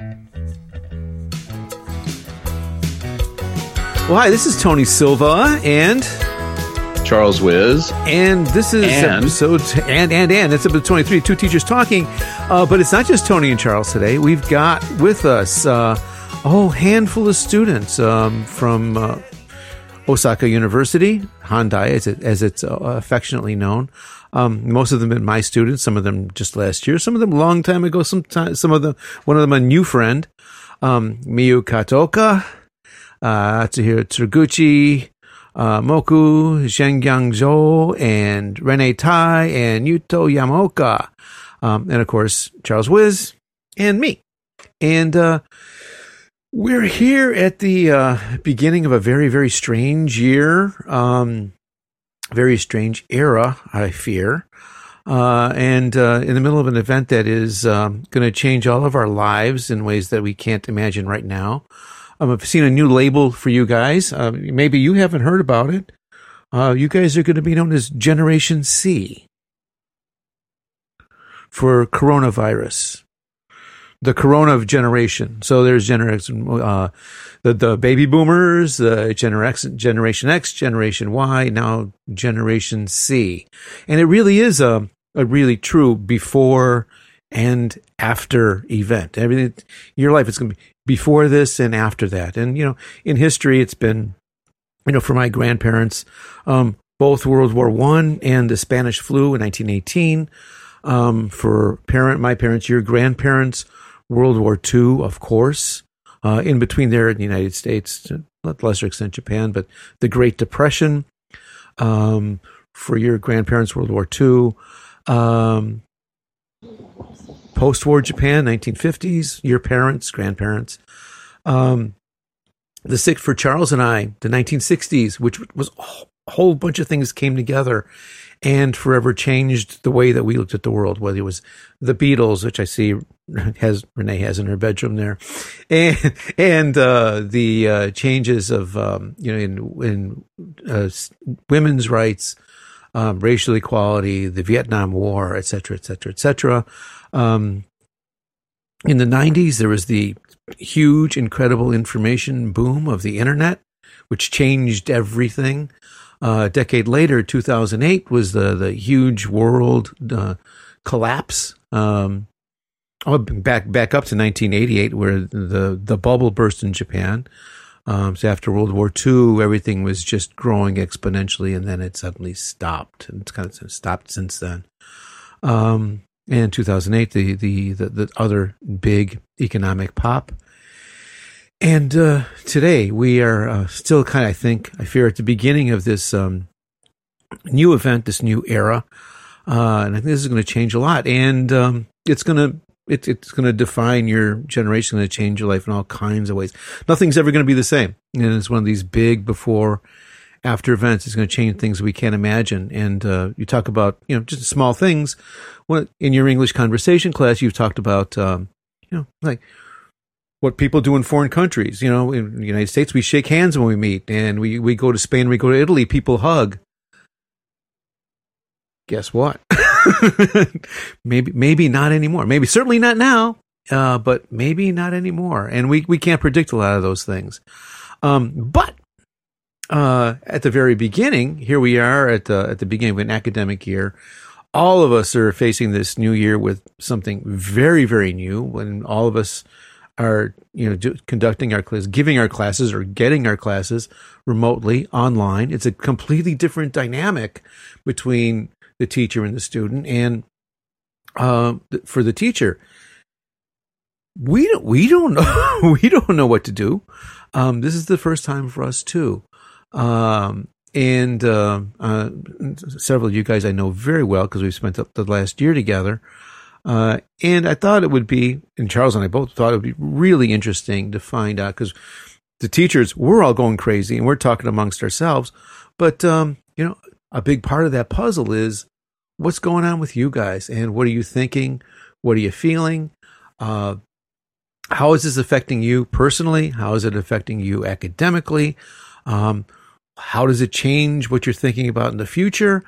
Well, hi, this is Tony Silva and Charles Wiz. And this is and, episode and and and it's episode twenty three. Two teachers talking, uh, but it's not just Tony and Charles today. We've got with us uh, a whole handful of students um, from uh, Osaka University, Handai, as, it, as it's uh, affectionately known. Um, most of them been my students. Some of them just last year. Some of them a long time ago. Some time, some of them. One of them a new friend, um, Miyu Katoka, uh, Atsuhiro Tsuruguchi, uh, Moku, Zhengyang Zhou, and Rene Tai, and Yuto Yamoka, Um, and of course, Charles Wiz and me. And, uh, we're here at the, uh, beginning of a very, very strange year. Um, very strange era, I fear. Uh, and uh, in the middle of an event that is um, going to change all of our lives in ways that we can't imagine right now. Um, I've seen a new label for you guys. Uh, maybe you haven't heard about it. Uh, you guys are going to be known as Generation C for coronavirus. The corona of generation. So there's generation, uh, the, the baby boomers, the Generation, generation X, generation Y, now generation C. And it really is a, a really true before and after event. Everything, your life is going to be before this and after that. And, you know, in history, it's been, you know, for my grandparents, um, both World War One and the Spanish flu in 1918. Um, for parent, my parents, your grandparents, World War II, of course. Uh, in between there in the United States, to lesser extent Japan, but the Great Depression. Um, for your grandparents, World War II. Um, post-war Japan, 1950s, your parents, grandparents. Um, the sixth for Charles and I, the 1960s, which was a whole bunch of things came together and forever changed the way that we looked at the world, whether it was the Beatles, which I see has Renee has in her bedroom there, and and uh, the uh, changes of um, you know in in uh, women's rights, um, racial equality, the Vietnam War, et cetera, et cetera, et cetera. Um, in the 90s, there was the huge, incredible information boom of the internet, which changed everything. Uh, a decade later, 2008, was the, the huge world uh, collapse. Um, oh, back back up to 1988, where the, the bubble burst in Japan. Um, so after World War II, everything was just growing exponentially, and then it suddenly stopped. And it's kind of stopped since then. Um, and 2008, the, the, the, the other big economic pop. And uh, today we are uh, still kind of, I think, I fear, at the beginning of this um, new event, this new era. Uh, and I think this is going to change a lot. And um, it's going to it, it's going to define your generation, going to change your life in all kinds of ways. Nothing's ever going to be the same. And it's one of these big before after events It's going to change things we can't imagine. And uh, you talk about, you know, just small things. Well, in your English conversation class, you've talked about, um, you know, like what people do in foreign countries. You know, in the United States, we shake hands when we meet, and we, we go to Spain, we go to Italy, people hug. Guess what? maybe maybe not anymore. Maybe certainly not now, uh, but maybe not anymore. And we, we can't predict a lot of those things. Um, but uh, at the very beginning, here we are at the at the beginning of an academic year. All of us are facing this new year with something very very new. When all of us are you know do, conducting our class, giving our classes, or getting our classes remotely online, it's a completely different dynamic between the teacher and the student. And uh, for the teacher, we don't we don't know we don't know what to do. Um, this is the first time for us too. Um, and uh, uh, several of you guys I know very well because we've spent the, the, last year together. Uh, and I thought it would be, and Charles and I both thought it would be really interesting to find out because the teachers, we're all going crazy and we're talking amongst ourselves. But, um, you know, a big part of that puzzle is what's going on with you guys and what are you thinking? What are you feeling? Uh, how is this affecting you personally? How is it affecting you academically? Um, how does it change what you're thinking about in the future?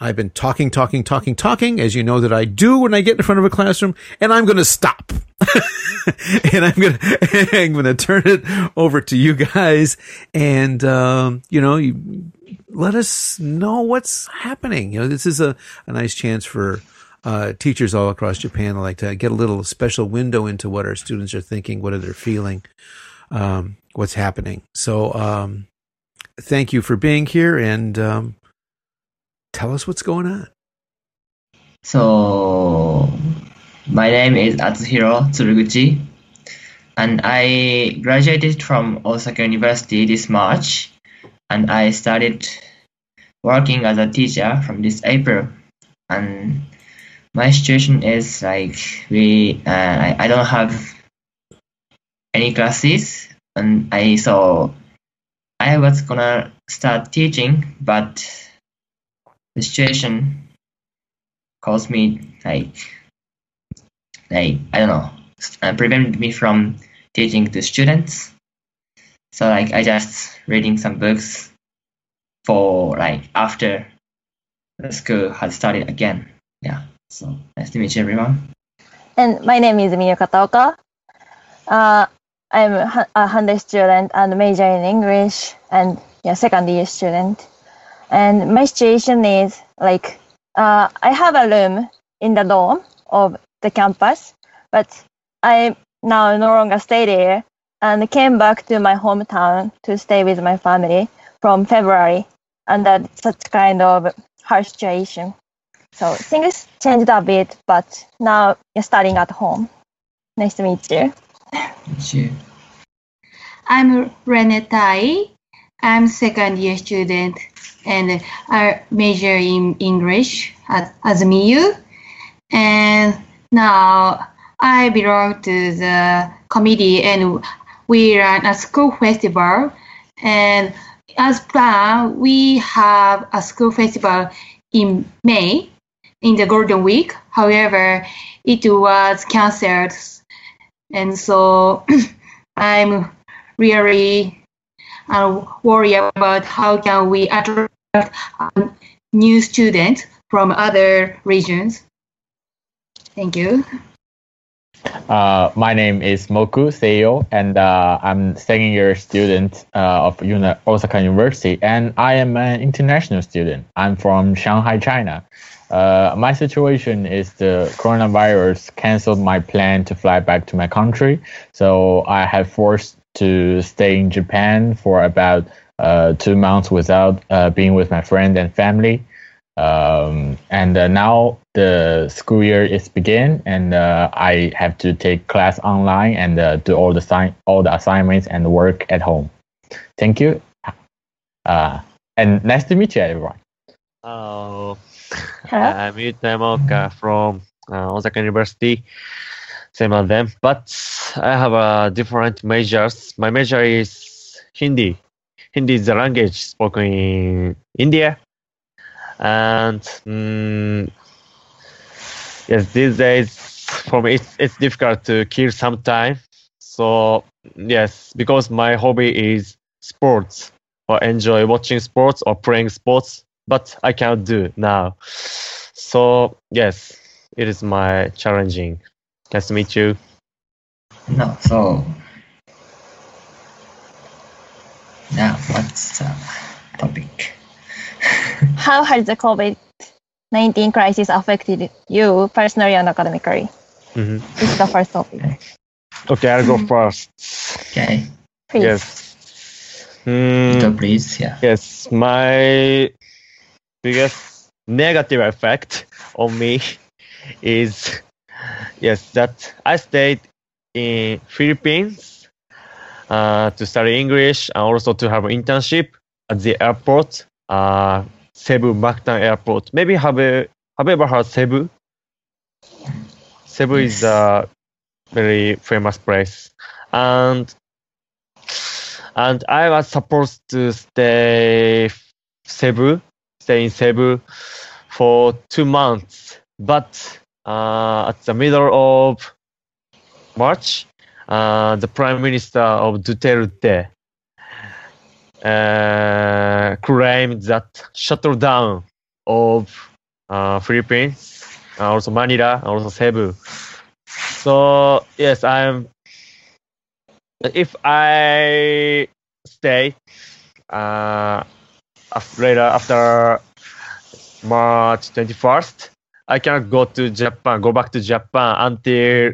I've been talking, talking, talking, talking, as you know that I do when I get in front of a classroom, and I'm going to stop. and I'm going to, I'm going to turn it over to you guys and, um, you know, you let us know what's happening. You know, this is a, a nice chance for, uh, teachers all across Japan like to get a little special window into what our students are thinking, what are they feeling, um, what's happening. So, um, thank you for being here and, um, tell us what's going on. So, my name is Atsuhiro Tsuruguchi, and I graduated from Osaka University this March, and I started working as a teacher from this April. And my situation is like we, uh, I, I don't have any classes, and I so I was gonna start teaching, but the situation caused me like like I don't know uh, prevented me from teaching to students. So like I just reading some books for like after the school had started again. Yeah. So nice to meet you everyone. And my name is Miyu Kataoka. Uh, I'm a a Handai student and major in English and yeah, second year student. And my situation is like uh, I have a room in the dorm of the campus, but I now no longer stay there and came back to my hometown to stay with my family from February under such kind of harsh situation. So things changed a bit, but now you're studying at home. Nice to meet you. Meet you. I'm Rene Tai. I'm second year student and I major in English at as Miyu. And now I belong to the committee and we run a school festival. And as planned, we have a school festival in May in the Golden Week. However, it was cancelled. And so I'm really uh, worry about how can we attract um, new students from other regions. Thank you. Uh, my name is Moku Seiyo, and uh, I'm second year student uh, of Osaka University, and I am an international student. I'm from Shanghai, China. Uh, my situation is the coronavirus canceled my plan to fly back to my country, so I have forced to stay in Japan for about uh, two months without uh, being with my friend and family. Um, and uh, now the school year is begin, and uh, I have to take class online and uh, do all the sign all the assignments and work at home. Thank you, uh, and nice to meet you, everyone. Hello. Hello. I'm Yuta Yamaoka from uh, Osaka University. Same as them, but I have a different majors. My major is Hindi. Hindi is the language spoken in India. And mm, yes, these days for me it's, it's difficult to kill some time. So yes, because my hobby is sports or enjoy watching sports or playing sports, but I cannot do now. So yes, it is my challenging. Nice to meet you. No, so now what's the topic? How has the COVID 19 crisis affected you personally and academically? Mhm. This is the first topic. Okay, I'll go first. Okay, Please. Yes. Ito please. Yeah. yes, my biggest negative effect on me is yes that I stayed in Philippines uh, to study English and also to have an internship at the airport, uh, Cebu Mactan Airport. Maybe have a, have you ever heard Cebu? Cebu is a very famous place, and and I was supposed to stay Cebu, stay in Cebu for two months, but uh, at the middle of March, uh, the Prime Minister of Duterte uh, claimed that shutdown of uh, Philippines, uh, also Manila, also Cebu. So yes, I'm. If I stay uh, later after March 21st, I cannot go to Japan, go back to Japan until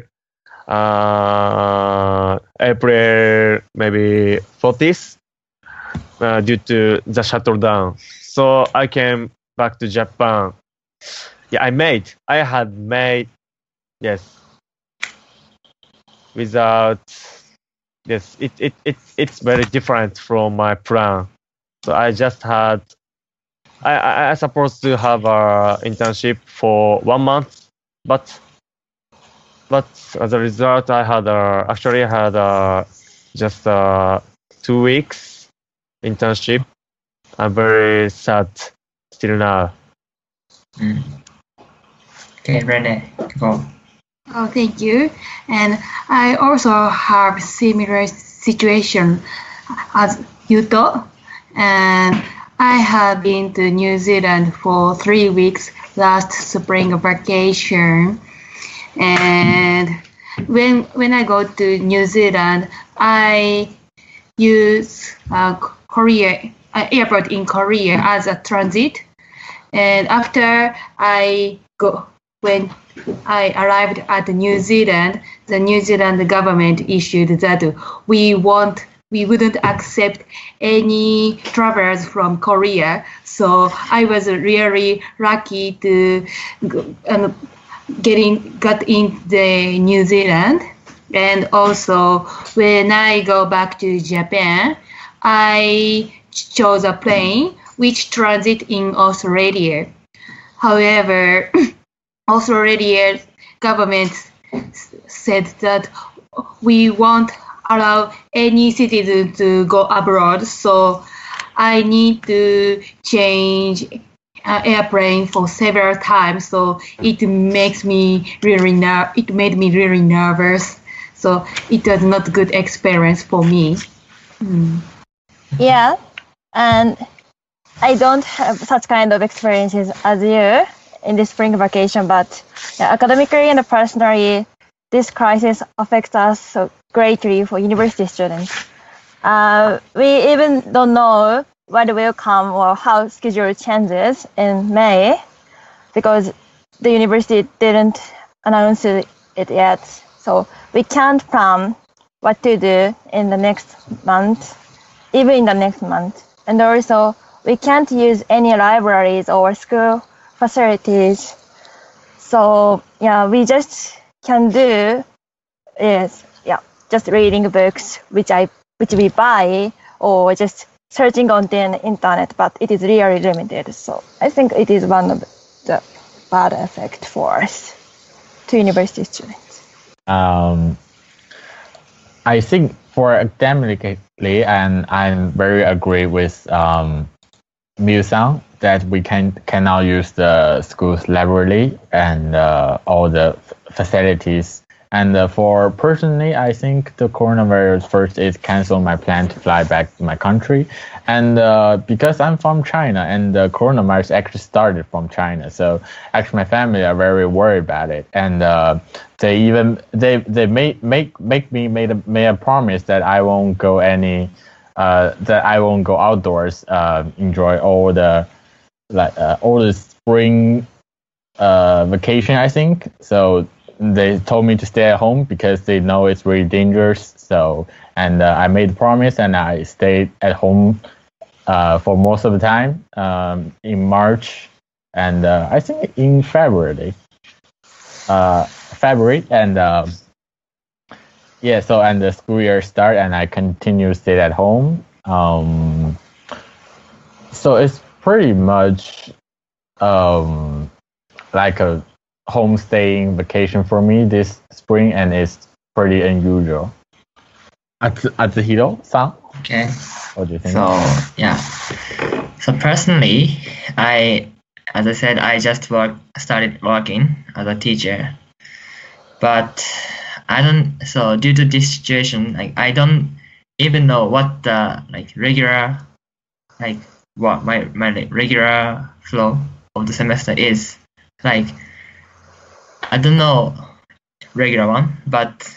uh, April maybe 40th uh, due to the shutdown. So I came back to Japan. Yeah, I made. I had made. Yes. Without. Yes, it, it, it it's very different from my plan. So I just had. I I, I supposed to have a internship for one month, but but as a result, I had a, actually had a, just a two weeks internship. I'm very sad still now. Mm. Okay, Rene, go. Oh, thank you. And I also have similar situation as Yuto. And I have been to New Zealand for three weeks last spring vacation. And when when I go to New Zealand, I use uh, Korea uh, airport in Korea as a transit. And after I go when I arrived at New Zealand, the New Zealand government issued that we want we wouldn't accept any travelers from Korea. So I was really lucky to um, getting got in the New Zealand. And also when I go back to Japan, I chose a plane which transit in Australia. However, Australia government said that we won't allow any citizen to go abroad, so I need to change uh, airplane for several times. So it makes me really ner- it made me really nervous. So it was not good experience for me. Hmm. Yeah, and I don't have such kind of experiences as you in the spring vacation, but academically and personally, this crisis affects us so greatly for university students. Uh, we even don't know what will come or how schedule changes in May because the university didn't announce it yet. So we can't plan what to do in the next month even in the next month. And also, we can't use any libraries or school facilities. So yeah, we just can do is just reading books which I which we buy or just searching on the internet, but it is really limited. So I think it is one of the bad effect for us to university students. um, I think for academically, and I'm very agree with um, Miyu-san that we can cannot use the school's library and uh, all the facilities. And uh, for personally, I think the coronavirus first is canceled my plan to fly back to my country, and uh, because I'm from China and the coronavirus actually started from China, so actually my family are very worried about it, and uh, they even they they make make make me made a made a promise that I won't go any uh, that I won't go outdoors uh, enjoy all the like uh, all the spring vacation I think. So they told me to stay at home because they know it's really dangerous so and uh, I made the promise and I stayed at home uh, for most of the time um, in March and uh, I think in February uh, February and um, yeah so and the school year start and I continue stay at home um, so it's pretty much um, like a homestaying vacation for me this spring and it's pretty unusual Atsu- Atsuhiro-san Okay. what do you think So yeah. So personally, I, as I said, I just work started working as a teacher, but I don't. So due to this situation, like I don't even know what the like regular, like what my my regular flow of the semester is. like I don't know regular one, but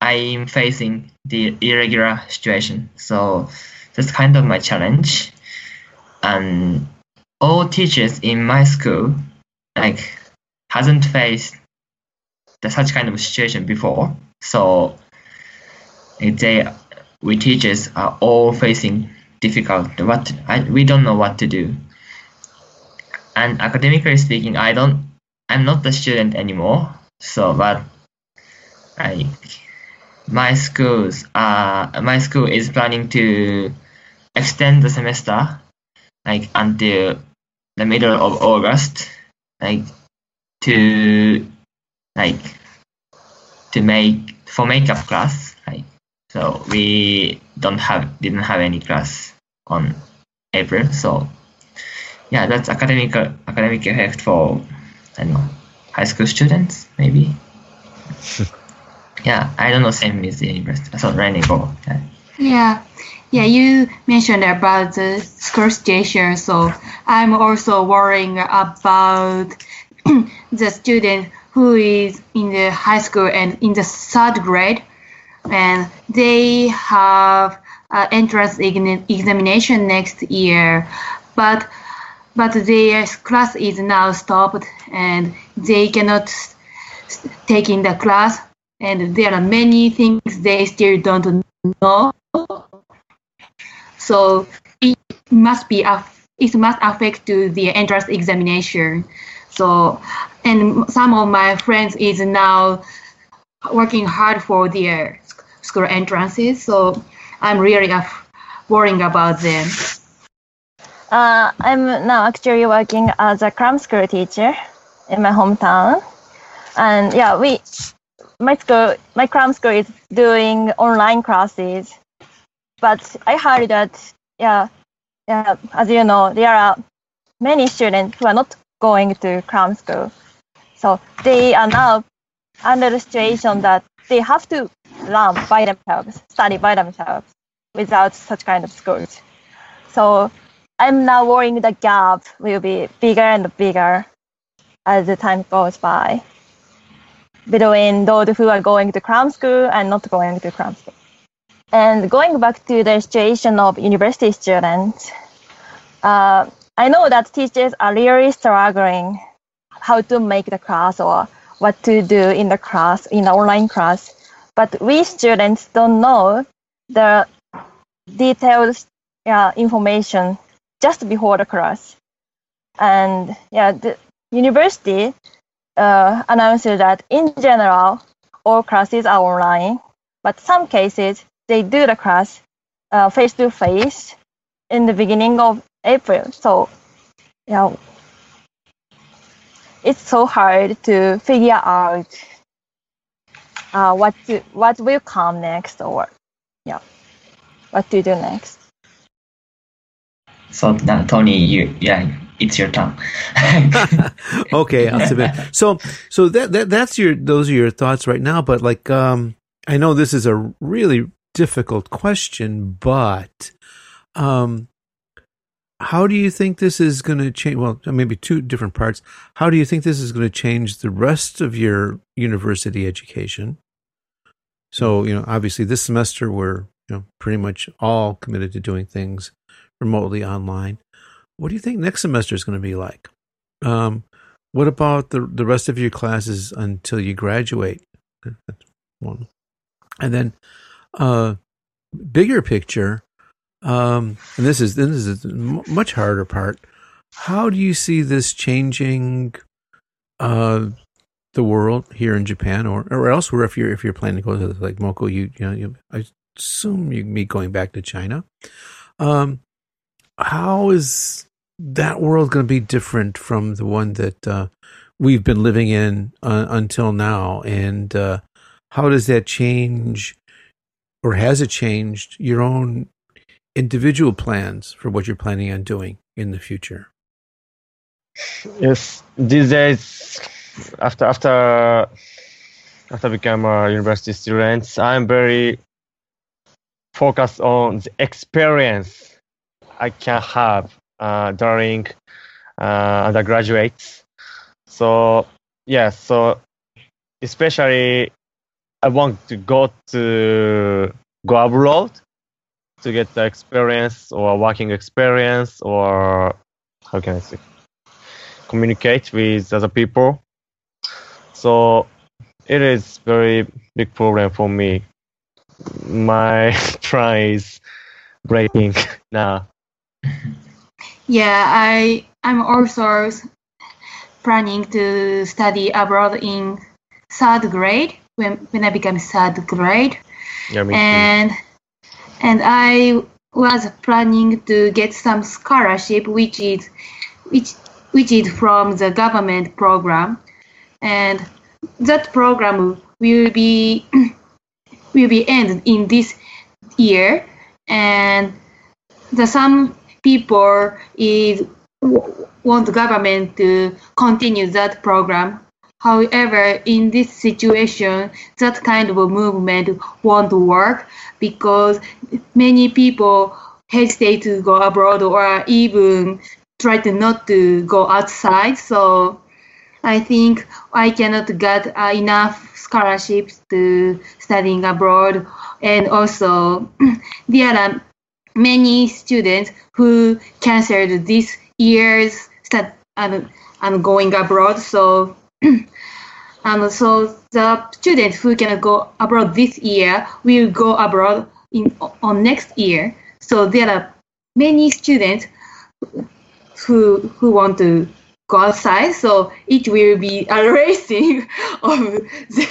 I'm facing the irregular situation. So that's kind of my challenge. And all teachers in my school like hasn't faced the, such kind of situation before. So they we teachers are all facing difficult what I, we don't know what to do. And academically speaking, I don't I'm not a student anymore. So but like my schools uh my school is planning to extend the semester like until the middle of August like to like to make for makeup class like so we don't have didn't have any class on April so yeah that's academic academic effect for I don't know high school students maybe yeah I don't know same with the university so Rennie go yeah. Yeah, yeah. You mentioned about the school station, so I'm also worrying about the student who is in the high school and in the third grade, and they have uh, entrance examination next year, but but their class is now stopped and they cannot take in the class, and there are many things they still don't know. So it must be it must affect to the entrance examination. So and some of my friends is now working hard for their school entrances. So I'm really worrying about them. Uh, I'm now actually working as a cram school teacher in my hometown, and yeah, we my school my cram school is doing online classes, but I heard that yeah, yeah, as you know, there are many students who are not going to cram school, so they are now under the situation that they have to learn by themselves, study by themselves, without such kind of schools. So I'm now worrying the gap will be bigger and bigger as the time goes by between those who are going to cram school and not going to cram school. And going back to the situation of university students, uh, I know that teachers are really struggling how to make the class or what to do in the class, in the online class. But we students don't know the detailed yeah, information just before the class. And yeah, the university uh, announced that in general, all classes are online, but some cases they do the class face to face in the beginning of April. So yeah, it's so hard to figure out uh, what to, what will come next or yeah, what to do next. So Tony, you yeah, it's your turn. okay, I'll submit. So, so that, that that's your those are your thoughts right now. But like, um, I know this is a really difficult question, but um, how do you think this is going to change? Well, maybe two different parts. How do you think this is going to change the rest of your university education? So, you know, obviously this semester we're you know pretty much all committed to doing things remotely online. What do you think next semester is going to be like? Um, what about the the rest of your classes until you graduate? That's one. And then, uh, bigger picture, um, and this is this is a much harder part. How do you see this changing uh, the world here in Japan or, or elsewhere? If you're if you're planning to go to like Moko, you you know you, I assume you'd be going back to China. Um, how is that world going to be different from the one that uh, we've been living in uh, until now? And uh, how does that change, or has it changed your own individual plans for what you're planning on doing in the future? Yes, these days, after after after become a university student, I'm very focused on the experience I can have uh, during uh, undergraduate. So yeah, so especially I want to go to go abroad to get the experience or working experience or how can I say communicate with other people. So it is very big problem for me. My plan is breaking now. Yeah, I I'm also planning to study abroad in third grade when when I become third grade, Yeah, me too. and and I was planning to get some scholarship, which is which which is from the government program, and that program will be will be ended in this year, and the some people is want government to continue that program. However, in this situation, that kind of movement won't work because many people hesitate to go abroad or even try to not to go outside. So I think I cannot get uh, enough scholarships to studying abroad, and also there are many students who canceled this year's stud and, and going abroad. So and um, so the students who cannot go abroad this year will go abroad in on next year. So there are many students who who want to go outside. So it will be a racing of the,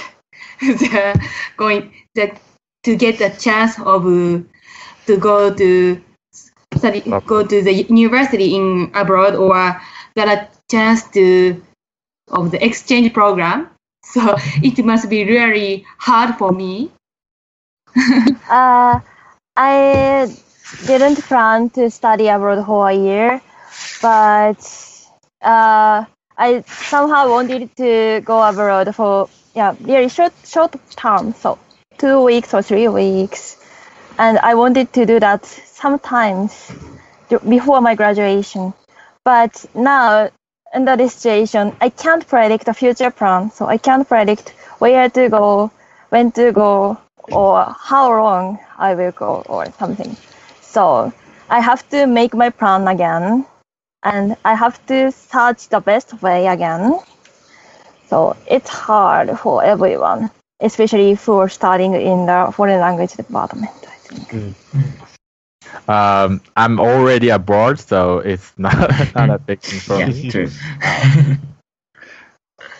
the going the, to get the chance of uh, to go to study go to the university in abroad or get a chance to of the exchange program. So it must be really hard for me. Uh, I didn't plan to study abroad for a year, but uh, I somehow wanted to go abroad for yeah really short short term, so two weeks or three weeks, and I wanted to do that sometimes before my graduation. But now under this situation, I can't predict the future plan, so I can't predict where to go, when to go, or how long I will go, or something. So I have to make my plan again, and I have to search the best way again. So it's hard for everyone, especially for studying in the foreign language department. I think. Um, I'm already abroad, so it's not not a big thing for Yeah, me. true.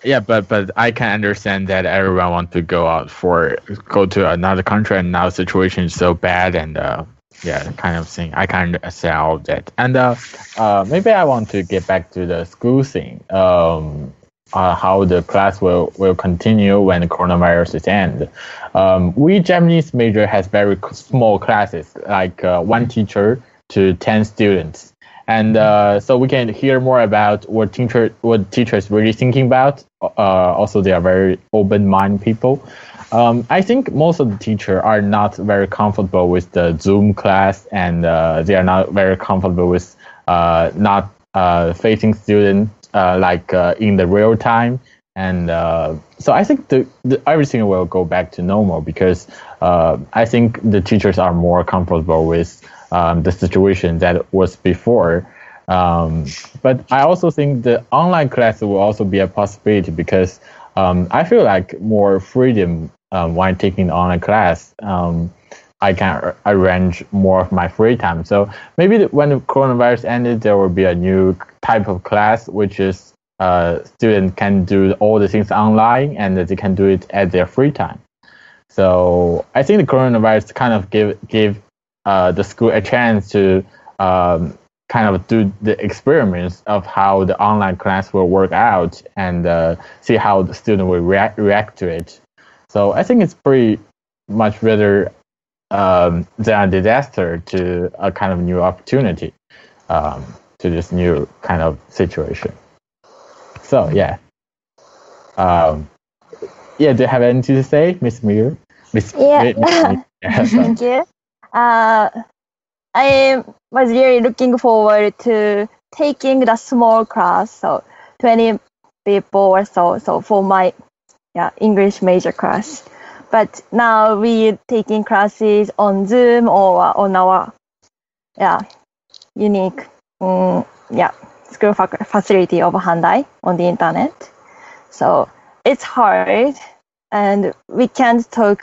Yeah, but but I can understand that everyone wants to go out for go to another country, and now situation is so bad, and uh, yeah, kind of thing. I can understand all that, and uh, uh, maybe I want to get back to the school thing. Um, uh, how the class will, will continue when the coronavirus is end. Um, we Japanese major has very small classes, like uh, one teacher to ten students, and uh, so we can hear more about what teacher what teachers really thinking about. Uh, also, they are very open mind people. Um, I think most of the teachers are not very comfortable with the Zoom class, and uh, they are not very comfortable with uh, not facing students like uh, in the real time. And uh, so I think the, the, everything will go back to normal because uh, I think the teachers are more comfortable with um, the situation that was before. Um, but I also think the online class will also be a possibility because um, I feel like more freedom um, when taking the online class. Um, I can arrange more of my free time. So maybe when the coronavirus ended, there will be a new type of class, which is uh, students can do all the things online and they can do it at their free time. So I think the coronavirus kind of give give uh, the school a chance to um, kind of do the experiments of how the online class will work out and uh, see how the student will react react to it. So I think it's pretty much rather um, than a disaster to a kind of new opportunity um, to this new kind of situation. So yeah, um, yeah. Do you have anything to say, Miss Muir? Miss Yeah. Miss. Yeah, Thank you. Uh, I was really looking forward to taking the small class, so 20 people or so. So for my yeah English major class, but now we're taking classes on Zoom or on our yeah unique um, yeah school fac- facility of Handai on the internet. So it's hard, and we can't talk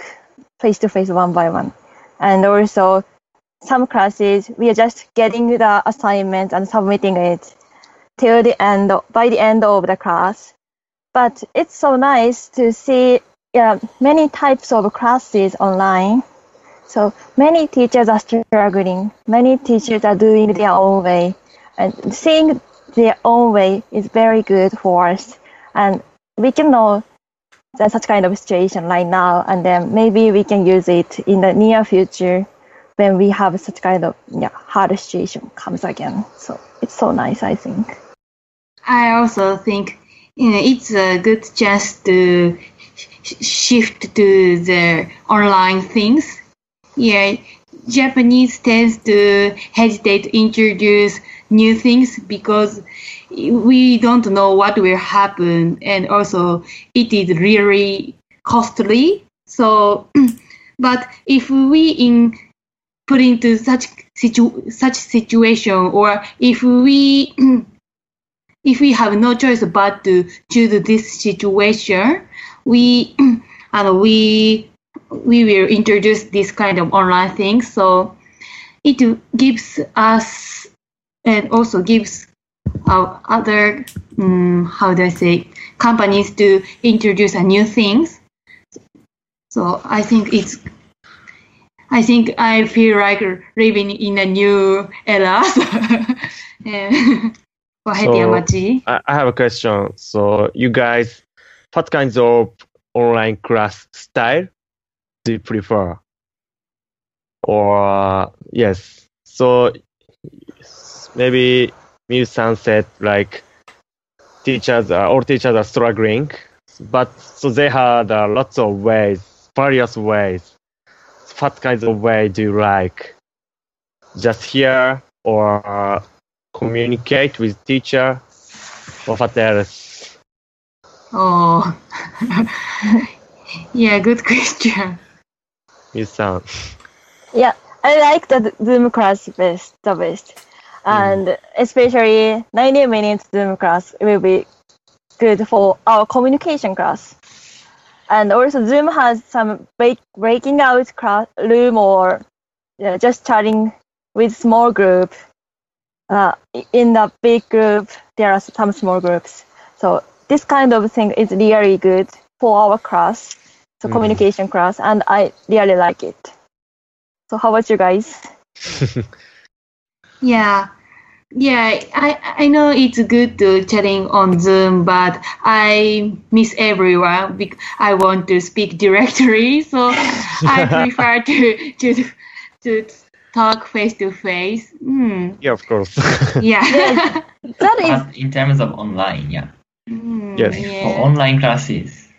face to face one by one, and also some classes we are just getting the assignment and submitting it till the end by the end of the class but it's so nice to see yeah, many types of classes online so many teachers are struggling many teachers are doing their own way and seeing their own way is very good for us and we can know that such kind of situation right now and then maybe we can use it in the near future when we have such kind of yeah hard situation comes again. So it's so nice, I think. I also think you know, it's a good chance to shift to the online things. Yeah, Japanese tends to hesitate to introduce new things because we don't know what will happen, and also it is really costly. So, but if we in put into such situ- such situation or if we if we have no choice but to choose this situation we and we we will introduce this kind of online thing so it gives us and also gives our other um, how do i say companies to introduce a new things so i think it's I think I feel like living in a new era. Ahead, So- I have a question. So, you guys, what kinds of online class style do you prefer? Or yes, so maybe Miyu-san said like teachers, are, all teachers are struggling, but so they had uh, lots of ways, various ways. What kinds of way do you like? Just hear or uh, communicate with teacher or what else? Oh, yeah, good question. You sound. Yeah, I like the Zoom class best, the best. And especially 90 minutes Zoom class will be good for our communication class. And also Zoom has some break, breaking out class room or just chatting with small group. Uh, in the big group, there are some small groups. So this kind of thing is really good for our class, so Mhm. communication class, and I really like it. So how about you guys? Yeah, yeah, I I know it's good to chatting on Zoom, but I miss everyone because I want to speak directly, so I prefer to to to talk face to face. Yeah, of course. Yeah. That is But in terms of online, yeah. Hmm, Yes. For yeah. online classes.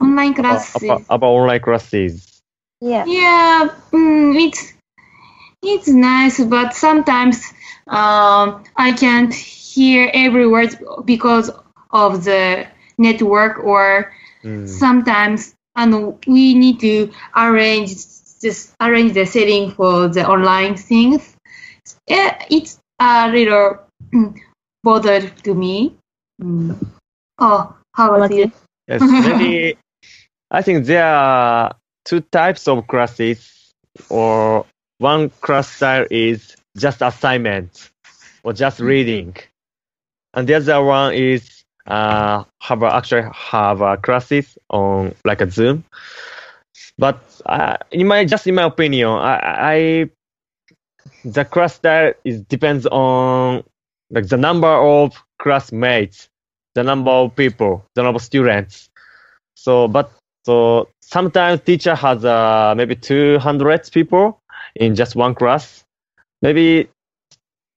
Online about, classes. about, about online classes. yeah. Yeah, mm, it's it's nice, but sometimes um, I can't hear every word because of the network, or Mm. sometimes and we need to arrange just arrange the setting for the online things. Yeah, it's a little mm, bothered to me. Mm. Oh, how about you? Yes, maybe I think there are two types of classes, or one class style is just assignment or just reading, and the other one is uh, have a, actually have uh, classes on like a Zoom. But uh, in my just in my opinion, I, I the class style is depends on like the number of classmates the number of people, the number of students. So, but so sometimes teacher has uh, maybe 200 people in just one class. Maybe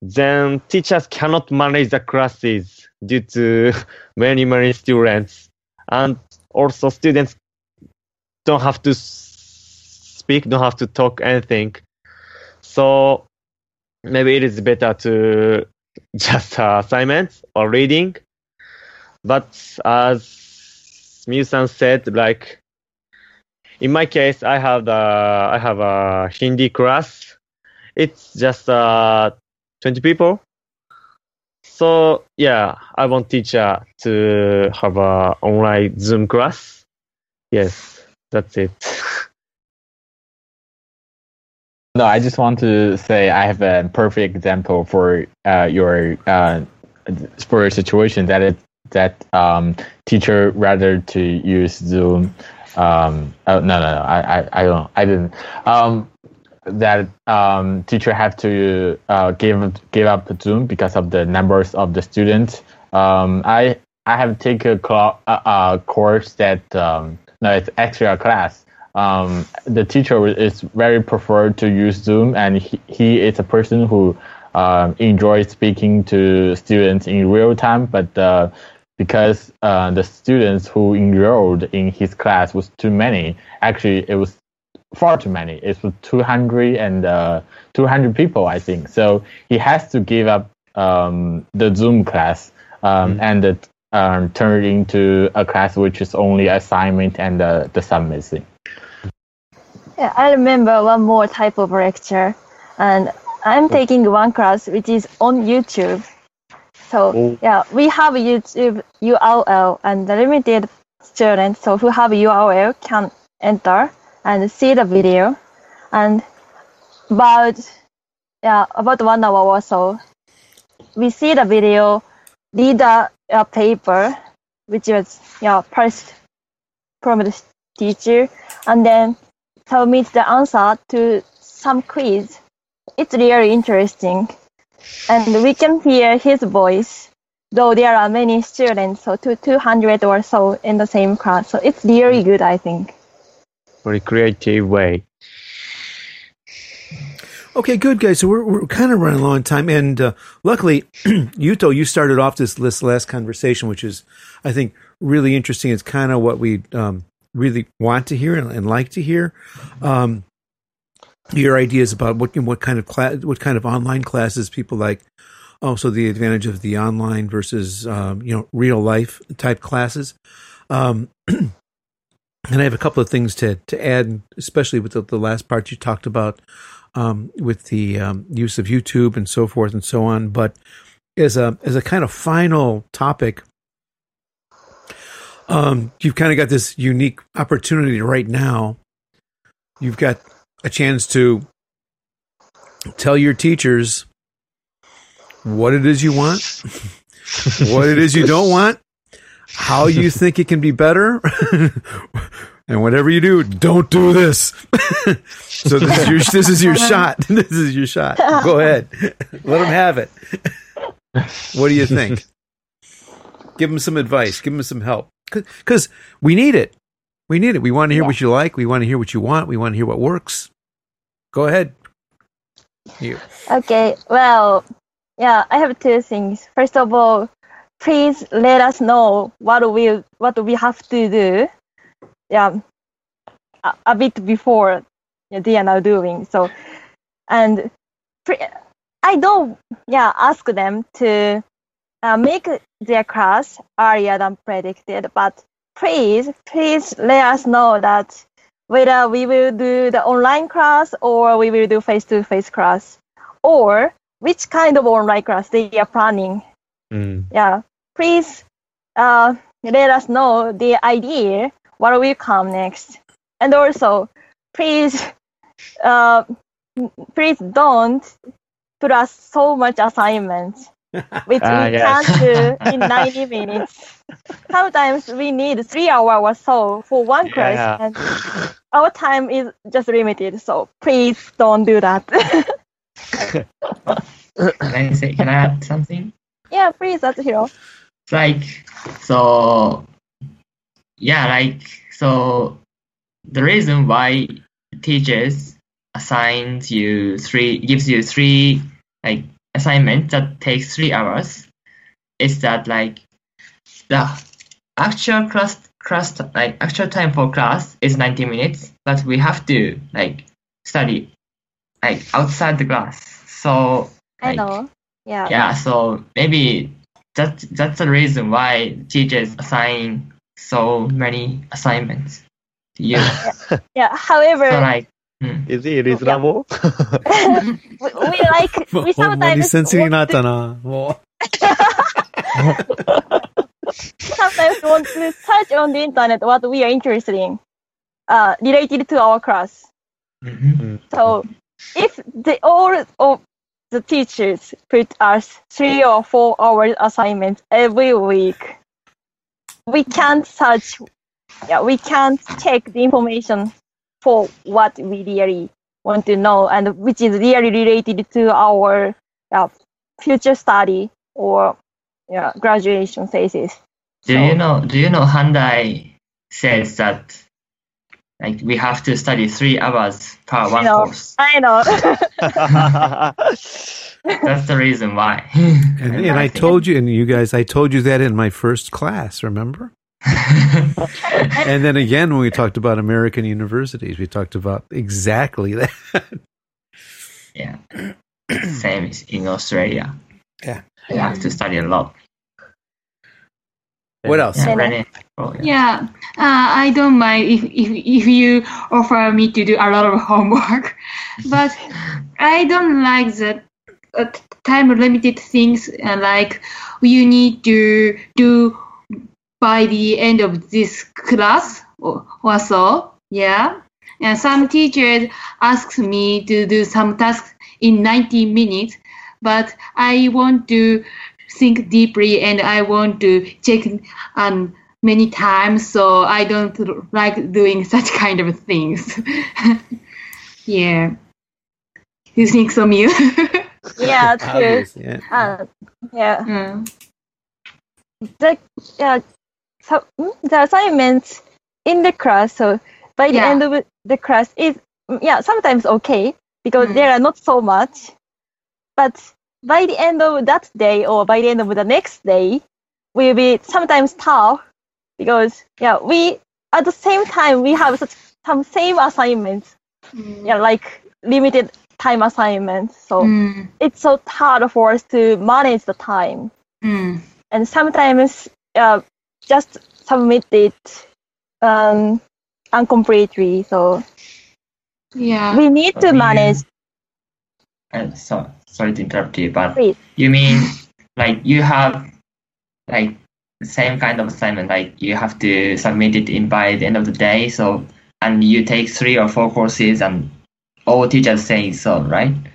then teachers cannot manage the classes due to many, many students. And also students don't have to speak, don't have to talk anything. So maybe it is better to just uh, assignments or reading but as Miyu-san said, like in my case, I have the I have a Hindi class. It's just uh, 20 people. So yeah, I want teacher to have a online Zoom class. Yes, that's it. No, I just want to say I have a perfect example for uh, your uh, for your situation that it that um, teacher rather to use Zoom. Um, oh, no, no, no, I, I, I don't, I didn't. Um, that um, teacher have to uh, give give up Zoom because of the numbers of the students. Um, I I have taken a, cl- a, a course that um, no, it's extra class. Um, the teacher is very preferred to use Zoom, and he, he is a person who um, enjoys speaking to students in real time. But uh, because uh, the students who enrolled in his class was too many, actually it was far too many. It was 200 and uh, 200 people, I think. So he has to give up um, the Zoom class um, and it, um, turn it into a class which is only assignment and uh, the submission. Yeah, I remember one more type of lecture, and I'm taking one class which is on YouTube. So Oh. yeah, we have YouTube URL, and the limited students so who have URL can enter and see the video, and about yeah about one hour or so, we see the video, read a, a paper, which was yeah pressed from the teacher, and then submit the answer to some quiz. It's really interesting. And we can hear his voice, though there are many students, so two, 200 or so in the same class. So it's really good, I think. Very creative way. Okay, good guys. So we're we're kind of running low on time, and uh, luckily, Yuto, you started off this this last conversation, which is, I think, really interesting. It's kind of what we um, really want to hear and, and like to hear. Um, your ideas about what what kind of class, what kind of online classes people like. Also, the advantage of the online versus um, you know real life type classes. Um, and I have a couple of things to to add, especially with the, the last part you talked about um, with the um, use of YouTube and so forth and so on. But as a as a kind of final topic, um, you've kind of got this unique opportunity right now. You've got a chance to tell your teachers what it is you want, what it is you don't want, how you think it can be better. And whatever you do, don't do this. so this is your this is your shot. This is your shot. Go ahead, let them have it. What do you think? Give them some advice. Give them some help because we need it. We need it. We want to hear what you like. We want to hear what you want. We want to hear what works. Go ahead. You. Okay, well, yeah, I have two things. First of all, please let us know what we what we have to do. Yeah, a, a bit before yeah, they are now doing so, and pre- I don't yeah ask them to uh, make their class earlier than predicted, but please please let us know that whether we will do the online class or we will do face-to-face class or which kind of online class they are planning. Mm. Yeah, please uh, let us know the idea what will come next, and also please uh, please don't put us so much assignments which Ah, we yes. can't do in 90 minutes. Sometimes we need three hours or so for one class, Yeah. and our time is just limited. So please don't do that. Can I say? Can I add something? yeah, please, that's hero. It's like so. Yeah, like so. The reason why teachers assigns you three gives you three like assignment that takes three hours is that like the actual class class like actual time for class is 90 minutes but we have to like study like outside the class so I know. Yeah. yeah so maybe that's that's the reason why teachers assign so many assignments to you. Yeah. However, so like, hmm. Is it reasonable? we, we like we ほんまに sometimes 先生になっ want たな。も sometimes want to search on the internet what we are interested in, uh, related to our class. Mhm. So if the all of the teachers put us three or four hours assignments every week, we can't search. Yeah, we can't check the information for what we really want to know and which is really related to our uh, future study or yeah, graduation thesis. Do So- you know? Do you know Handai says that like we have to study three hours per one know. course. I know. That's the reason why. and, and I told you, and you guys, I told you that in my first class, remember? And then again, when we talked about American universities, we talked about exactly that. yeah, same is in Australia. Yeah. you have to study a lot. What else? Yeah, And- Oh, yeah. Yeah, uh, I don't mind if, if if you offer me to do a lot of homework, but I don't like the uh, time limited things uh, like you need to do by the end of this class or, or so. Yeah, and some teachers ask me to do some tasks in 90 minutes, but I want to think deeply and I want to check um, many times, so I don't like doing such kind of things. yeah. You think so, Miyu? yeah, true. Obvious, yeah. Uh, yeah. Mm. the yeah, so mm, the assignments in the class. So by the Yeah. end of the class is mm, yeah sometimes okay because Mm. there are not so much, but by the end of that day or by the end of the next day will be sometimes tough because yeah we at the same time we have such some same assignments yeah like limited time assignments so Mm. it's so hard for us to manage the time Mm. and sometimes uh, just submit it um, incompletely. So Yeah. we need to manage. Uh, so, sorry to interrupt you, but Please. you mean like you have like the same kind of assignment, like you have to submit it in by the end of the day. So, and you take three or four courses, and all teachers say so, right? Kind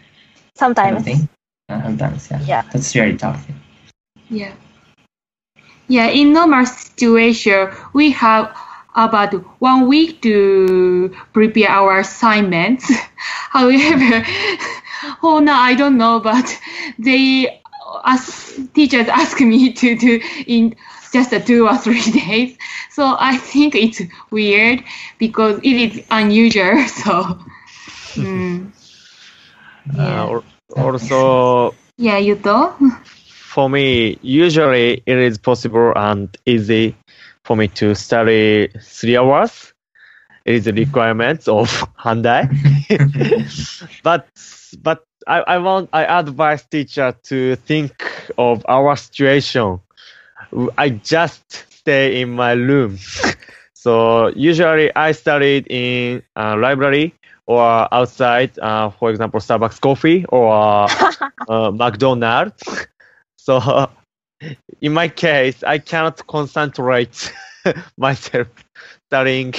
of Sometimes, thing? Uh, sometimes, yeah. Yeah. That's really tough. Yeah. Yeah, in normal situation, we have about one week to prepare our assignments. However, oh no, I don't know, but they ask, teachers ask me to do in just a two or three days. So I think it's weird because it is unusual. So, mm. Uh, al- also, yeah, you know. For me, usually it is possible and easy for me to study three hours. It is a requirement of Handai. but but I, I want I advise teacher to think of our situation. I just stay in my room. so usually I studied in a library or outside, uh, for example, Starbucks coffee or uh, McDonald's. So in my case, I cannot concentrate myself studying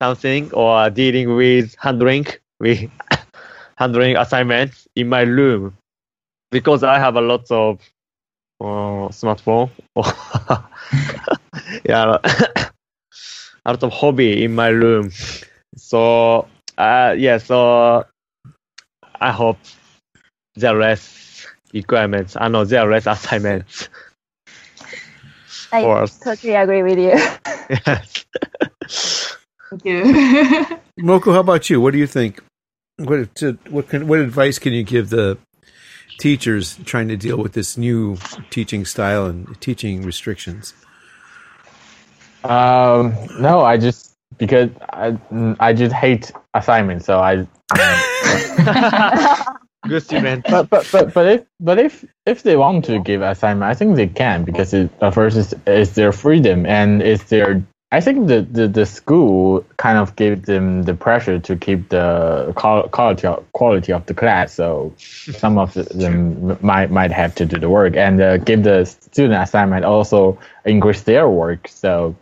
something or dealing with handling with handling assignments in my room because I have a lot of uh, smartphone. Or yeah, a lot of hobby in my room. So uh, yeah, so I hope the less requirements. I know there are less assignments. I for totally agree with you. Yes. Thank you. Moko, how about you? What do you think? What to, what can, what advice can you give the teachers trying to deal with this new teaching style and teaching restrictions? Um, no, I just because I I just hate assignments, so I good student. but but but but if but if if they want to give assignment, I think they can because it uh, first is it's their freedom and it's their. I think the, the, the school kind of gave them the pressure to keep the quality of, quality of the class. So some of them might might have to do the work and uh, give the student assignment also increase their work. So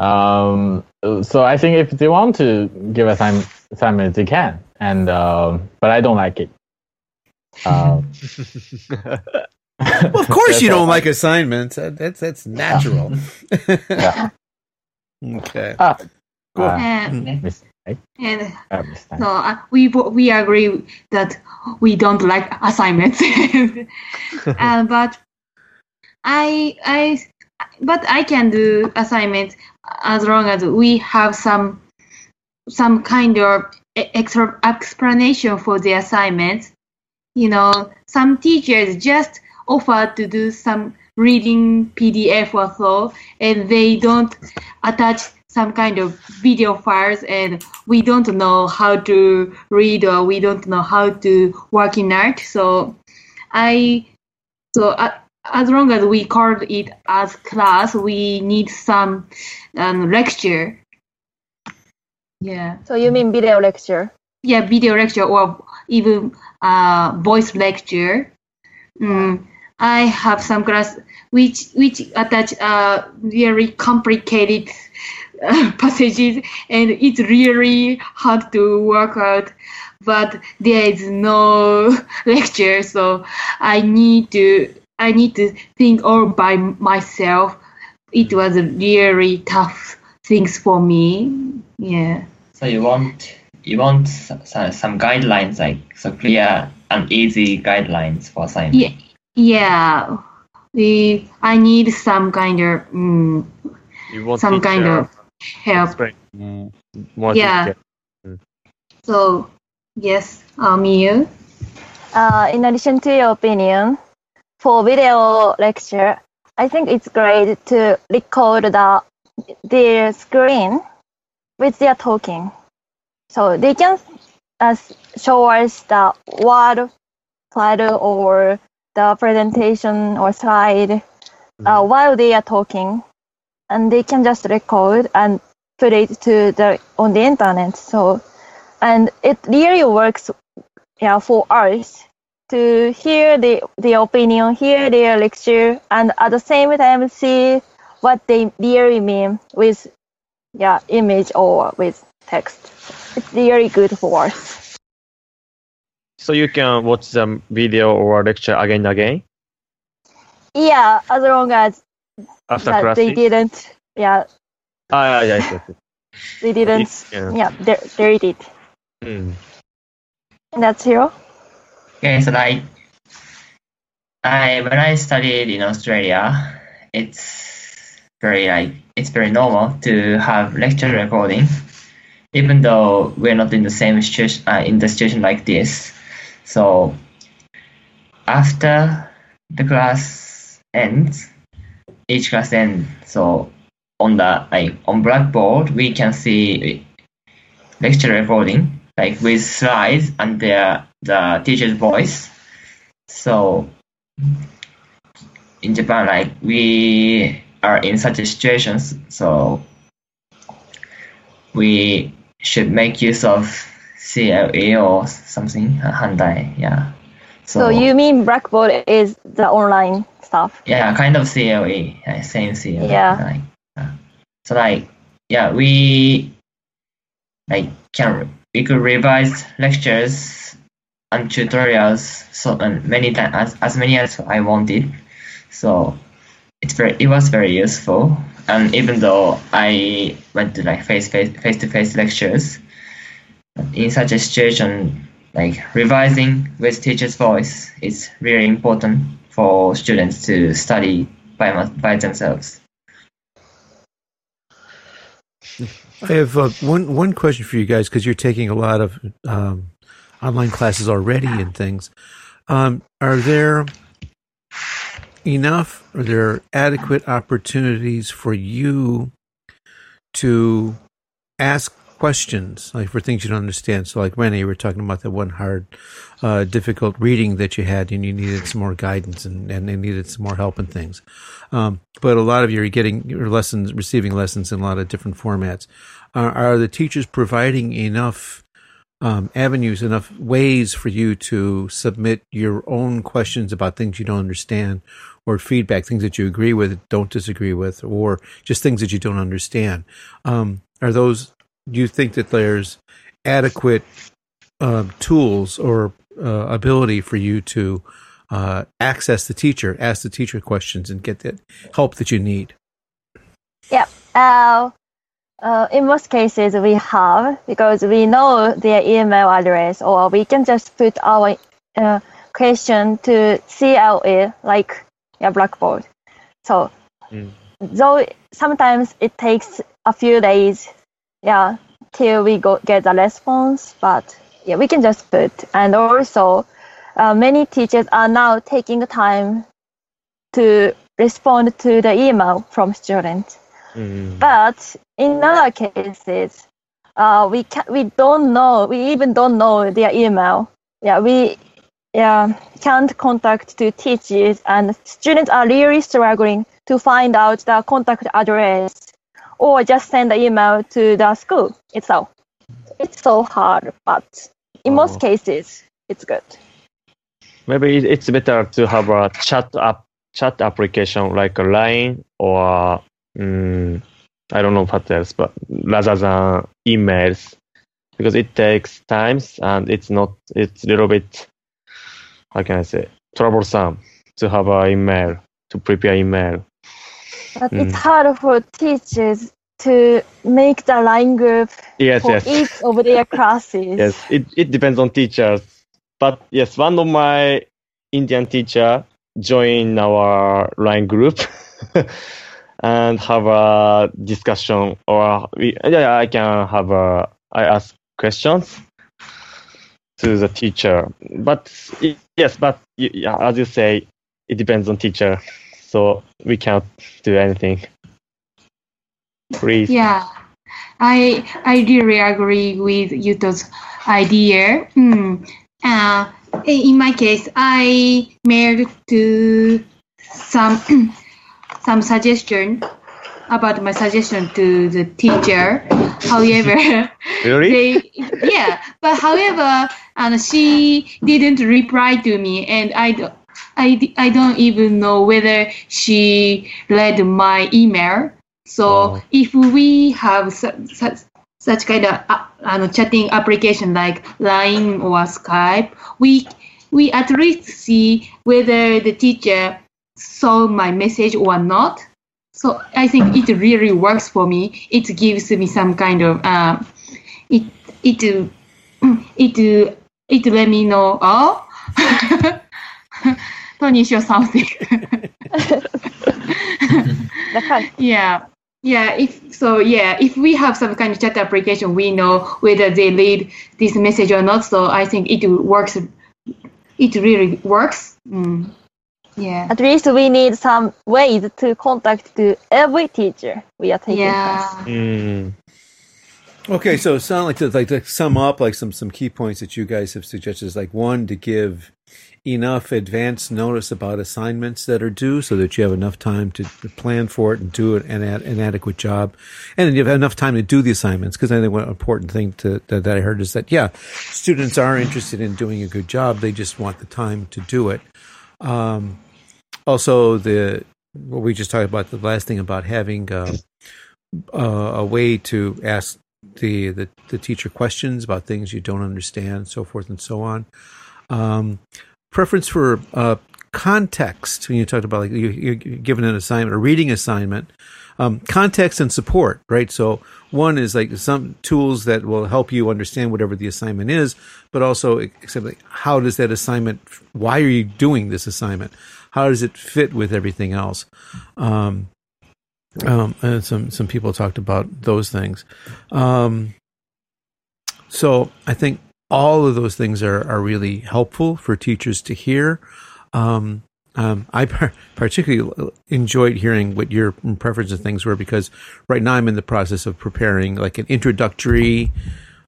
um, so I think if they want to give assign- assignment, they can. And um, but I don't like it. Um, Well, of course you don't like assignments. That's that's natural. Yeah. okay. Ah, Cool. uh, And, and Uh, so uh, we we agree that we don't like assignments. uh, but I I but I can do assignments as long as we have some some kind of e- extra explanation for the assignments. You know, some teachers just offer to do some reading PDF or so, and they don't attach some kind of video files, and we don't know how to read or we don't know how to work in art. So, I so uh, as long as we call it as class, we need some um, lecture. Yeah So you mean video lecture? Yeah, video lecture or even uh, voice lecture. Mm, I have some class which which attach uh, very complicated uh, passages and it's really hard to work out. But there is no lecture, so I need to I need to think all by myself. It was really tough things for me. Yeah. So you want you want some, some guidelines like so clear and easy guidelines for assignment. Yeah, yeah. We, I need some kind of mm, You want some kind of help. mm, more Yeah. detail. So yes, uh, Miyu. Uh, in addition to your opinion, for video lecture, I think it's great to record the their screen with their talking, so they can uh, show us the word title or the presentation or slide uh, while they are talking, and they can just record and put it to the on the internet. So, and it really works yeah, for us to hear the, their opinion, hear their lecture, and at the same time see what they really mean with yeah, image or with text. It's really good for us. So you can watch the video or lecture again and again Yeah, as long as after that class. they didn't, yeah, Ah, yeah, yes, yes, yes. they didn't, Yeah. yeah, they delete it. Mm. And that's hero. Okay, so like I when I studied in Australia, it's very like it's very normal to have lecture recording, even though we're not in the same situation uh, in the situation like this. So after the class ends, each class ends. So on the like on Blackboard, we can see lecture recording like with slides and the the teacher's voice. So in Japan, like we are in such a situations, so we should make use of CLE or something, uh, Handai, yeah. So you mean Blackboard is the online stuff? yeah, kind of CLE, yeah, same CLE. Yeah. Like, uh, so like, yeah, we like can we could revise lectures and tutorials so and many times as, as many as I wanted. So it's very it was very useful. And even though I went to like face face face to face lectures, in such a situation, like revising with teacher's voice is really important for students to study by by themselves. I have uh, one one question for you guys because you're taking a lot of um, online classes already and things. Um, are there enough? Are there are adequate opportunities for you to ask questions, like for things you don't understand. So, like Renee, you were talking about that one hard, uh, difficult reading that you had, and you needed some more guidance and, and they needed some more help and things. Um, but a lot of you are getting your lessons, receiving lessons in a lot of different formats. Are, are the teachers providing enough um, avenues, enough ways for you to submit your own questions about things you don't understand or feedback, things that you agree with, don't disagree with, or just things that you don't understand? Um, are those, do you think that there's adequate um, tools or uh, ability for you to uh, access the teacher, ask the teacher questions, and get the help that you need? Yeah. Uh, uh, in most cases, we have because we know their email address, or we can just put our uh, question to CLE like yeah, Blackboard. So, Mm. though sometimes it takes a few days, yeah, till we go get the response, but yeah, we can just put. And also, uh, many teachers are now taking the time to respond to the email from students. Mm. But in other cases, uh, we can we don't know. We even don't know their email. Yeah, we yeah can't contact to teachers, and students are really struggling to find out the contact address, or just send the email to the school itself. It's so hard, but in Oh. most cases, it's good. Maybe it's better to have a chat app, chat application like a Line or mm, I don't know what else, but rather than emails, because it takes times and it's not. It's a little bit. How can I say troublesome to have an email to prepare email. But it's Mm. hard for teachers to make the line group Yes, for yes. each of their classes. Yes, it, it depends on teachers. But yes, one of my Indian teacher joined our line group and have a discussion or we, yeah, I can have a, I ask questions to the teacher. But yes, but yeah, as you say, it depends on teacher. So we can't do anything. Please. Yeah, I I really agree with Yuto's idea. Hmm. Uh, in my case, I mailed to some some suggestion about my suggestion to the teacher. However, Really? they yeah, but however, and she didn't reply to me, and I don't. I, I don't even know whether she read my email. So Oh. if we have su- such such kind of uh, uh, chatting application like Line or Skype, we we at least see whether the teacher saw my message or not. So I think it really works for me. It gives me some kind of um, it it it it let me know oh Tony show something. Yeah yeah if so yeah if we have some kind of chat application we know whether they read this message or not so i think it works it really works mm. Yeah. At least we need some ways to contact to every teacher we are taking class. yeah Mm. Okay, so it sound like to like to sum up like some some key points that you guys have suggested is like one to give enough advance notice about assignments that are due so that you have enough time to plan for it and do it an, ad- an adequate job. And then you have enough time to do the assignments because I think one important thing to, that, that I heard is that yeah students are interested in doing a good job. They just want the time to do it um, also the what we just talked about the last thing about having uh, uh, a way to ask the, the the teacher questions about things you don't understand, so forth and so on. Um, preference for uh, context when you talked about like you, you're given an assignment, a reading assignment. Um, context and support, right? So one is like some tools that will help you understand whatever the assignment is, but also except like how does that assignment? Why are you doing this assignment? How does it fit with everything else? Um, um, and some some people talked about those things. Um, so I think all of those things are are really helpful for teachers to hear. Um, Um, I par- particularly enjoyed hearing what your preferences and things were because right now I'm in the process of preparing like an introductory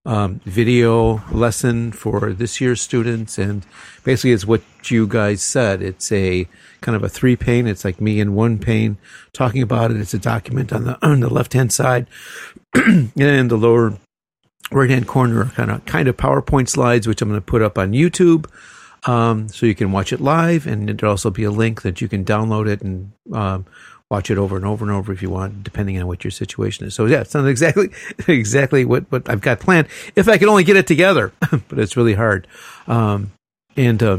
um, video lesson for this year's students, and basically it's what you guys said. It's a kind of a three pane. It's like me in one pane talking about it. It's a document on the on the left hand side, and the lower right hand corner, kind of kind of PowerPoint slides, which I'm going to put up on YouTube. Um, so you can watch it live, and there'll also be a link that you can download it and um, watch it over and over and over if you want, depending on what your situation is. So yeah, it's not exactly exactly what what I've got planned. If I could only get it together, but it's really hard. Um, and uh,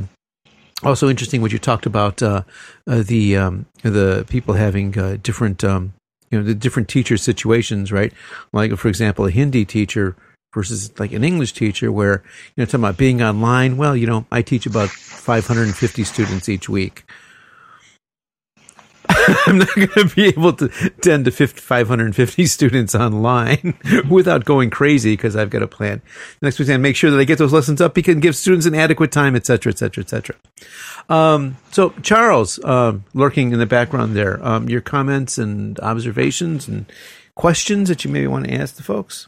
also interesting what you talked about uh, uh, the um, the people having uh, different um, you know the different teacher situations, right? Like for example, a Hindi teacher versus like an English teacher where, you know, talking about being online. Well, you know, I teach about 550 students each week. I'm not going to be able to 10 to 50, 550 students online without going crazy because I've got a plan. Next week, and make sure that I get those lessons up because give students an adequate time, et cetera, et cetera, et cetera. Um, so, Charles, um, lurking in the background there, um, your comments and observations and questions that you maybe want to ask the folks?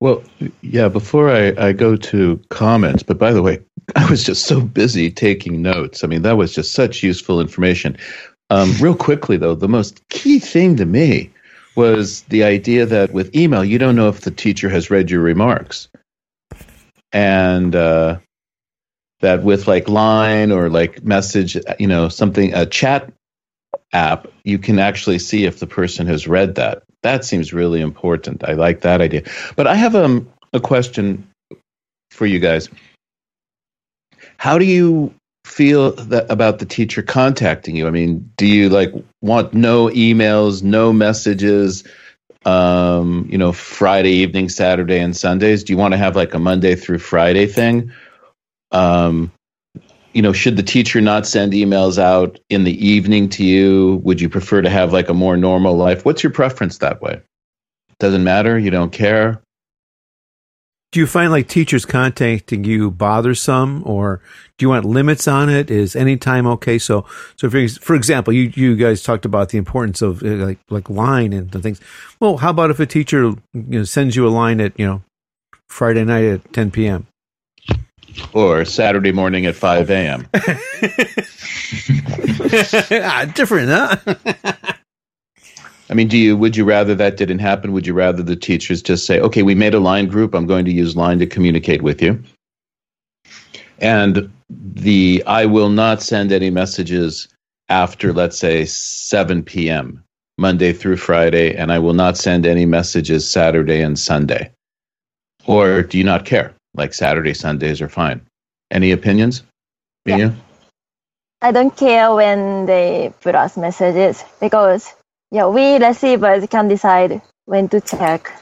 Well, yeah, before I, I go to comments, but by the way, I was just so busy taking notes. I mean, that was just such useful information. Um, real quickly, though, the most key thing to me was the idea that with email, you don't know if the teacher has read your remarks. And uh, that with like line or like message, you know, something, a chat app, you can actually see if the person has read that. That seems really important. I like that idea. But I have um, a question for you guys. How do you feel that about the teacher contacting you? I mean, do you like want no emails, no messages? Um, you know, Friday evening, Saturday, and Sundays. Do you want to have like a Monday through Friday thing? Um, you know, should the teacher not send emails out in the evening to you? Would you prefer to have like a more normal life? What's your preference that way? Doesn't matter. You don't care. Do you find like teachers contacting you bothersome, or do you want limits on it? Is any time okay? So, so for, for example, you you guys talked about the importance of uh, like like line and the things. Well, how about if a teacher you know, sends you a line at you know Friday night at 10 p.m. or Saturday morning at 5 a.m. ah, different, huh? I mean, do you would you rather that didn't happen? Would you rather the teachers just say, "Okay, we made a line group. I'm going to use line to communicate with you." And the I will not send any messages after let's say 7 p.m. Monday through Friday and I will not send any messages Saturday and Sunday. Or do you not care? Like Saturday, Sundays are fine. Any opinions? Yeah. I don't care when they put us messages because yeah, we receivers can decide when to check.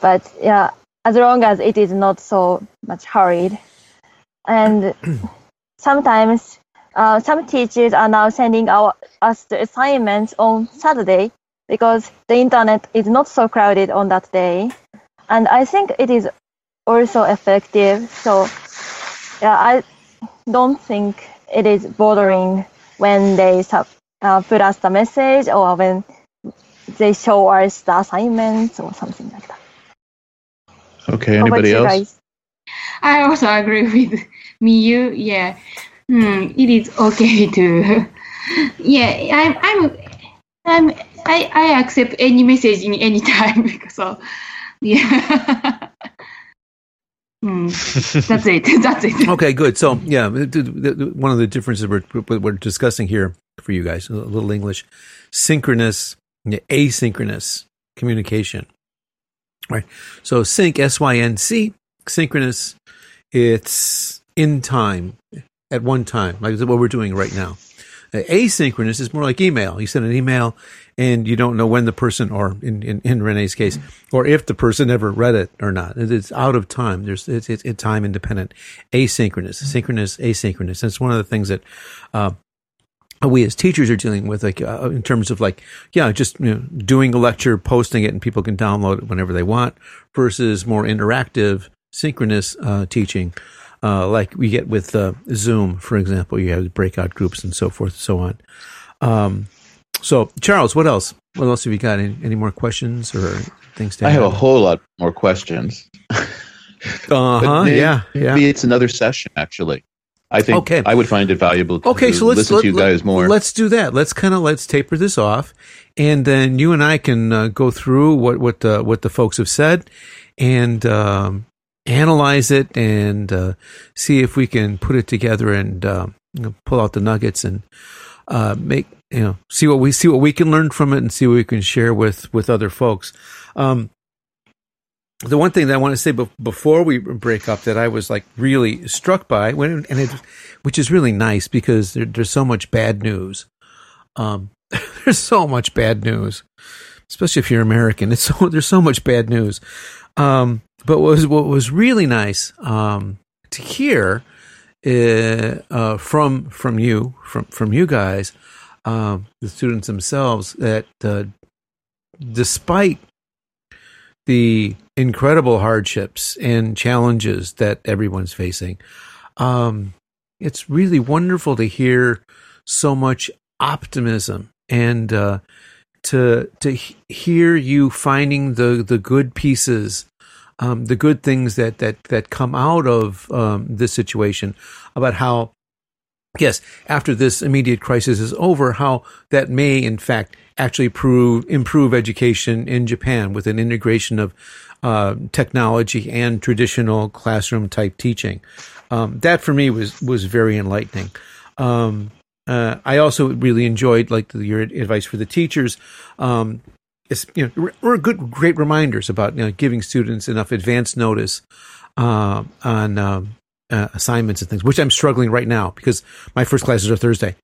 But yeah, as long as it is not so much hurried. And sometimes uh, some teachers are now sending our, us the assignments on Saturday because the internet is not so crowded on that day. And I think it is also effective. So yeah, I don't think it is bothering when they sub, uh, put us the message or when they show us the assignments or something like that. Okay, anybody else? guys? I also agree with Miyu. Yeah, hmm, it is okay to. Yeah, I'm. I'm. I'm. I, I accept any message in any time because so. Yeah. Hmm, that's it. That's it. Okay, good. So, yeah, one of the differences we're, we're discussing here for you guys, a little English, synchronous, asynchronous communication. Right. So, sync, S Y N C, synchronous, it's in time, at one time, like what we're doing right now. Uh, asynchronous is more like email. You send an email and you don't know when the person, or in, in, in Renee's case, or if the person ever read it or not. It's out of time. There's it's, it's, time independent. Asynchronous, synchronous, asynchronous. And it's one of the things that uh, we as teachers are dealing with, like uh, in terms of like, yeah, just you know, doing a lecture, posting it, and people can download it whenever they want, versus more interactive, synchronous uh, teaching. uh, like we get with uh, Zoom, for example. You have breakout groups and so forth and so on. Um, so, Charles, what else? What else have you got? Any, any more questions or things to I have a whole lot more questions. Uh huh. Yeah. Yeah. Maybe it's another session, actually. I think Okay. I would find it valuable to Okay, so let's listen let, to you guys more. Let's do that. Let's kind of let's taper this off, and then you and I can uh, go through what what the what the folks have said, and um, analyze it, and uh, see if we can put it together and know, pull out the nuggets and uh, make you know see what we see what we can learn from it, and see what we can share with with other folks. Um, the one thing that I want to say be- before we break up that I was like really struck by when and it, which is really nice because there, there's so much bad news. Um, there's so much bad news, especially if you're American. It's so there's so much bad news. Um, but what was what was really nice um, to hear uh, uh, from from you from from you guys, um, the students themselves, that uh, despite the incredible hardships and challenges that everyone's facing. Um, it's really wonderful to hear so much optimism and uh, to to he- hear you finding the the good pieces, um, the good things that that that come out of um, this situation about how. Yes, after this immediate crisis is over, how that may, in fact, actually prove improve education in Japan with an integration of uh, technology and traditional classroom type teaching. Um, that for me was was very enlightening. Um, uh, I also really enjoyed like the, your advice for the teachers. Um, it's, you know, were good, great reminders about you know, giving students enough advance notice uh, on um, uh, assignments and things, which I'm struggling right now because my first classes are Thursday.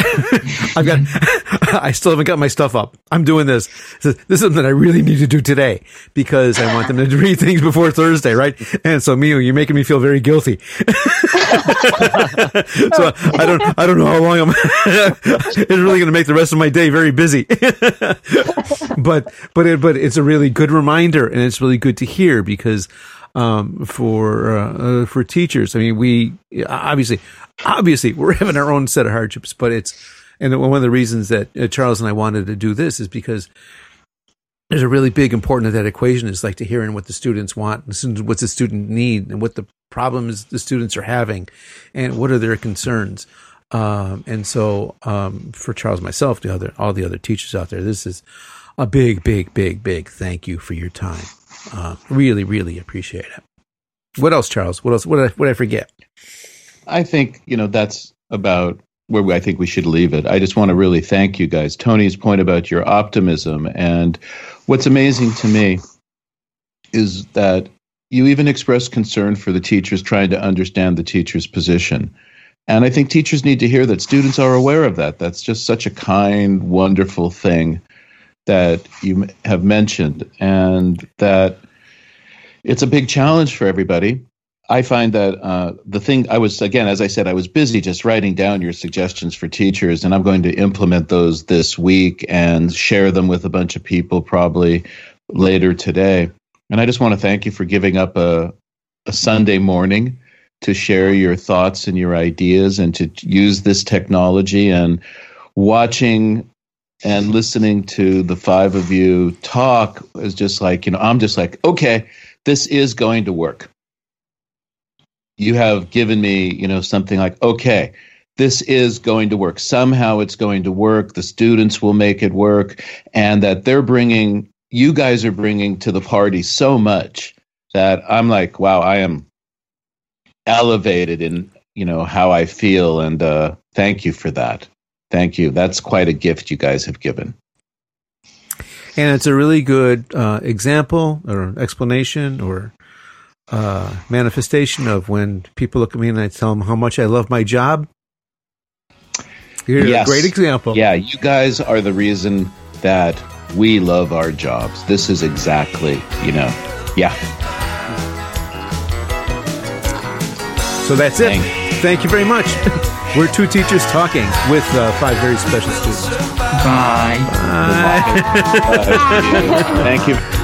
I've got, I still haven't got my stuff up. I'm doing this. This is something I really need to do today because I want them to read things before Thursday, right? And so, Mio, you're making me feel very guilty. so I don't, I don't know how long I'm. it's really going to make the rest of my day very busy. but, but, it, but it's a really good reminder, and it's really good to hear because um, for uh, uh, for teachers. I mean, we obviously obviously we're having our own set of hardships, but it's and one of the reasons that uh, Charles and I wanted to do this is because there's a really big important of that equation is like to hear hearing what the students want, and what's the student need, and what the problems the students are having, and what are their concerns. Um, and so, um, for Charles, myself, the other, all the other teachers out there, this is a big, big, big, big thank you for your time. Uh, really, really appreciate it. What else, Charles? What else? What did I, what did I forget? I think you know that's about where we, I think we should leave it. I just want to really thank you guys. Tony's point about your optimism and what's amazing to me is that you even express concern for the teachers trying to understand the teacher's position. And I think teachers need to hear that students are aware of that. That's just such a kind, wonderful thing that you have mentioned, and that it's a big challenge for everybody. I find that uh, the thing I was again, as I said, I was busy just writing down your suggestions for teachers, and I'm going to implement those this week and share them with a bunch of people probably later today. And I just want to thank you for giving up a, a Sunday morning to share your thoughts and your ideas and to use this technology and watching and listening to the five of you talk is just like, you know, I'm just like, okay, this is going to work you have given me, you know, something like, okay, this is going to work. Somehow it's going to work. The students will make it work. And that they're bringing, you guys are bringing to the party so much that I'm like, wow, I am elevated in, you know, how I feel. And uh, thank you for that. Thank you. That's quite a gift you guys have given. And it's a really good uh, example or explanation or uh, manifestation of when people look at me and I tell them how much I love my job. Here's Yes. a great example. Yeah, you guys are the reason that we love our jobs. This is exactly, you know, yeah. So that's it. Thank- Thank you very much. We're two teachers talking with uh, five very special students. Bye. Bye. Uh, Thank you.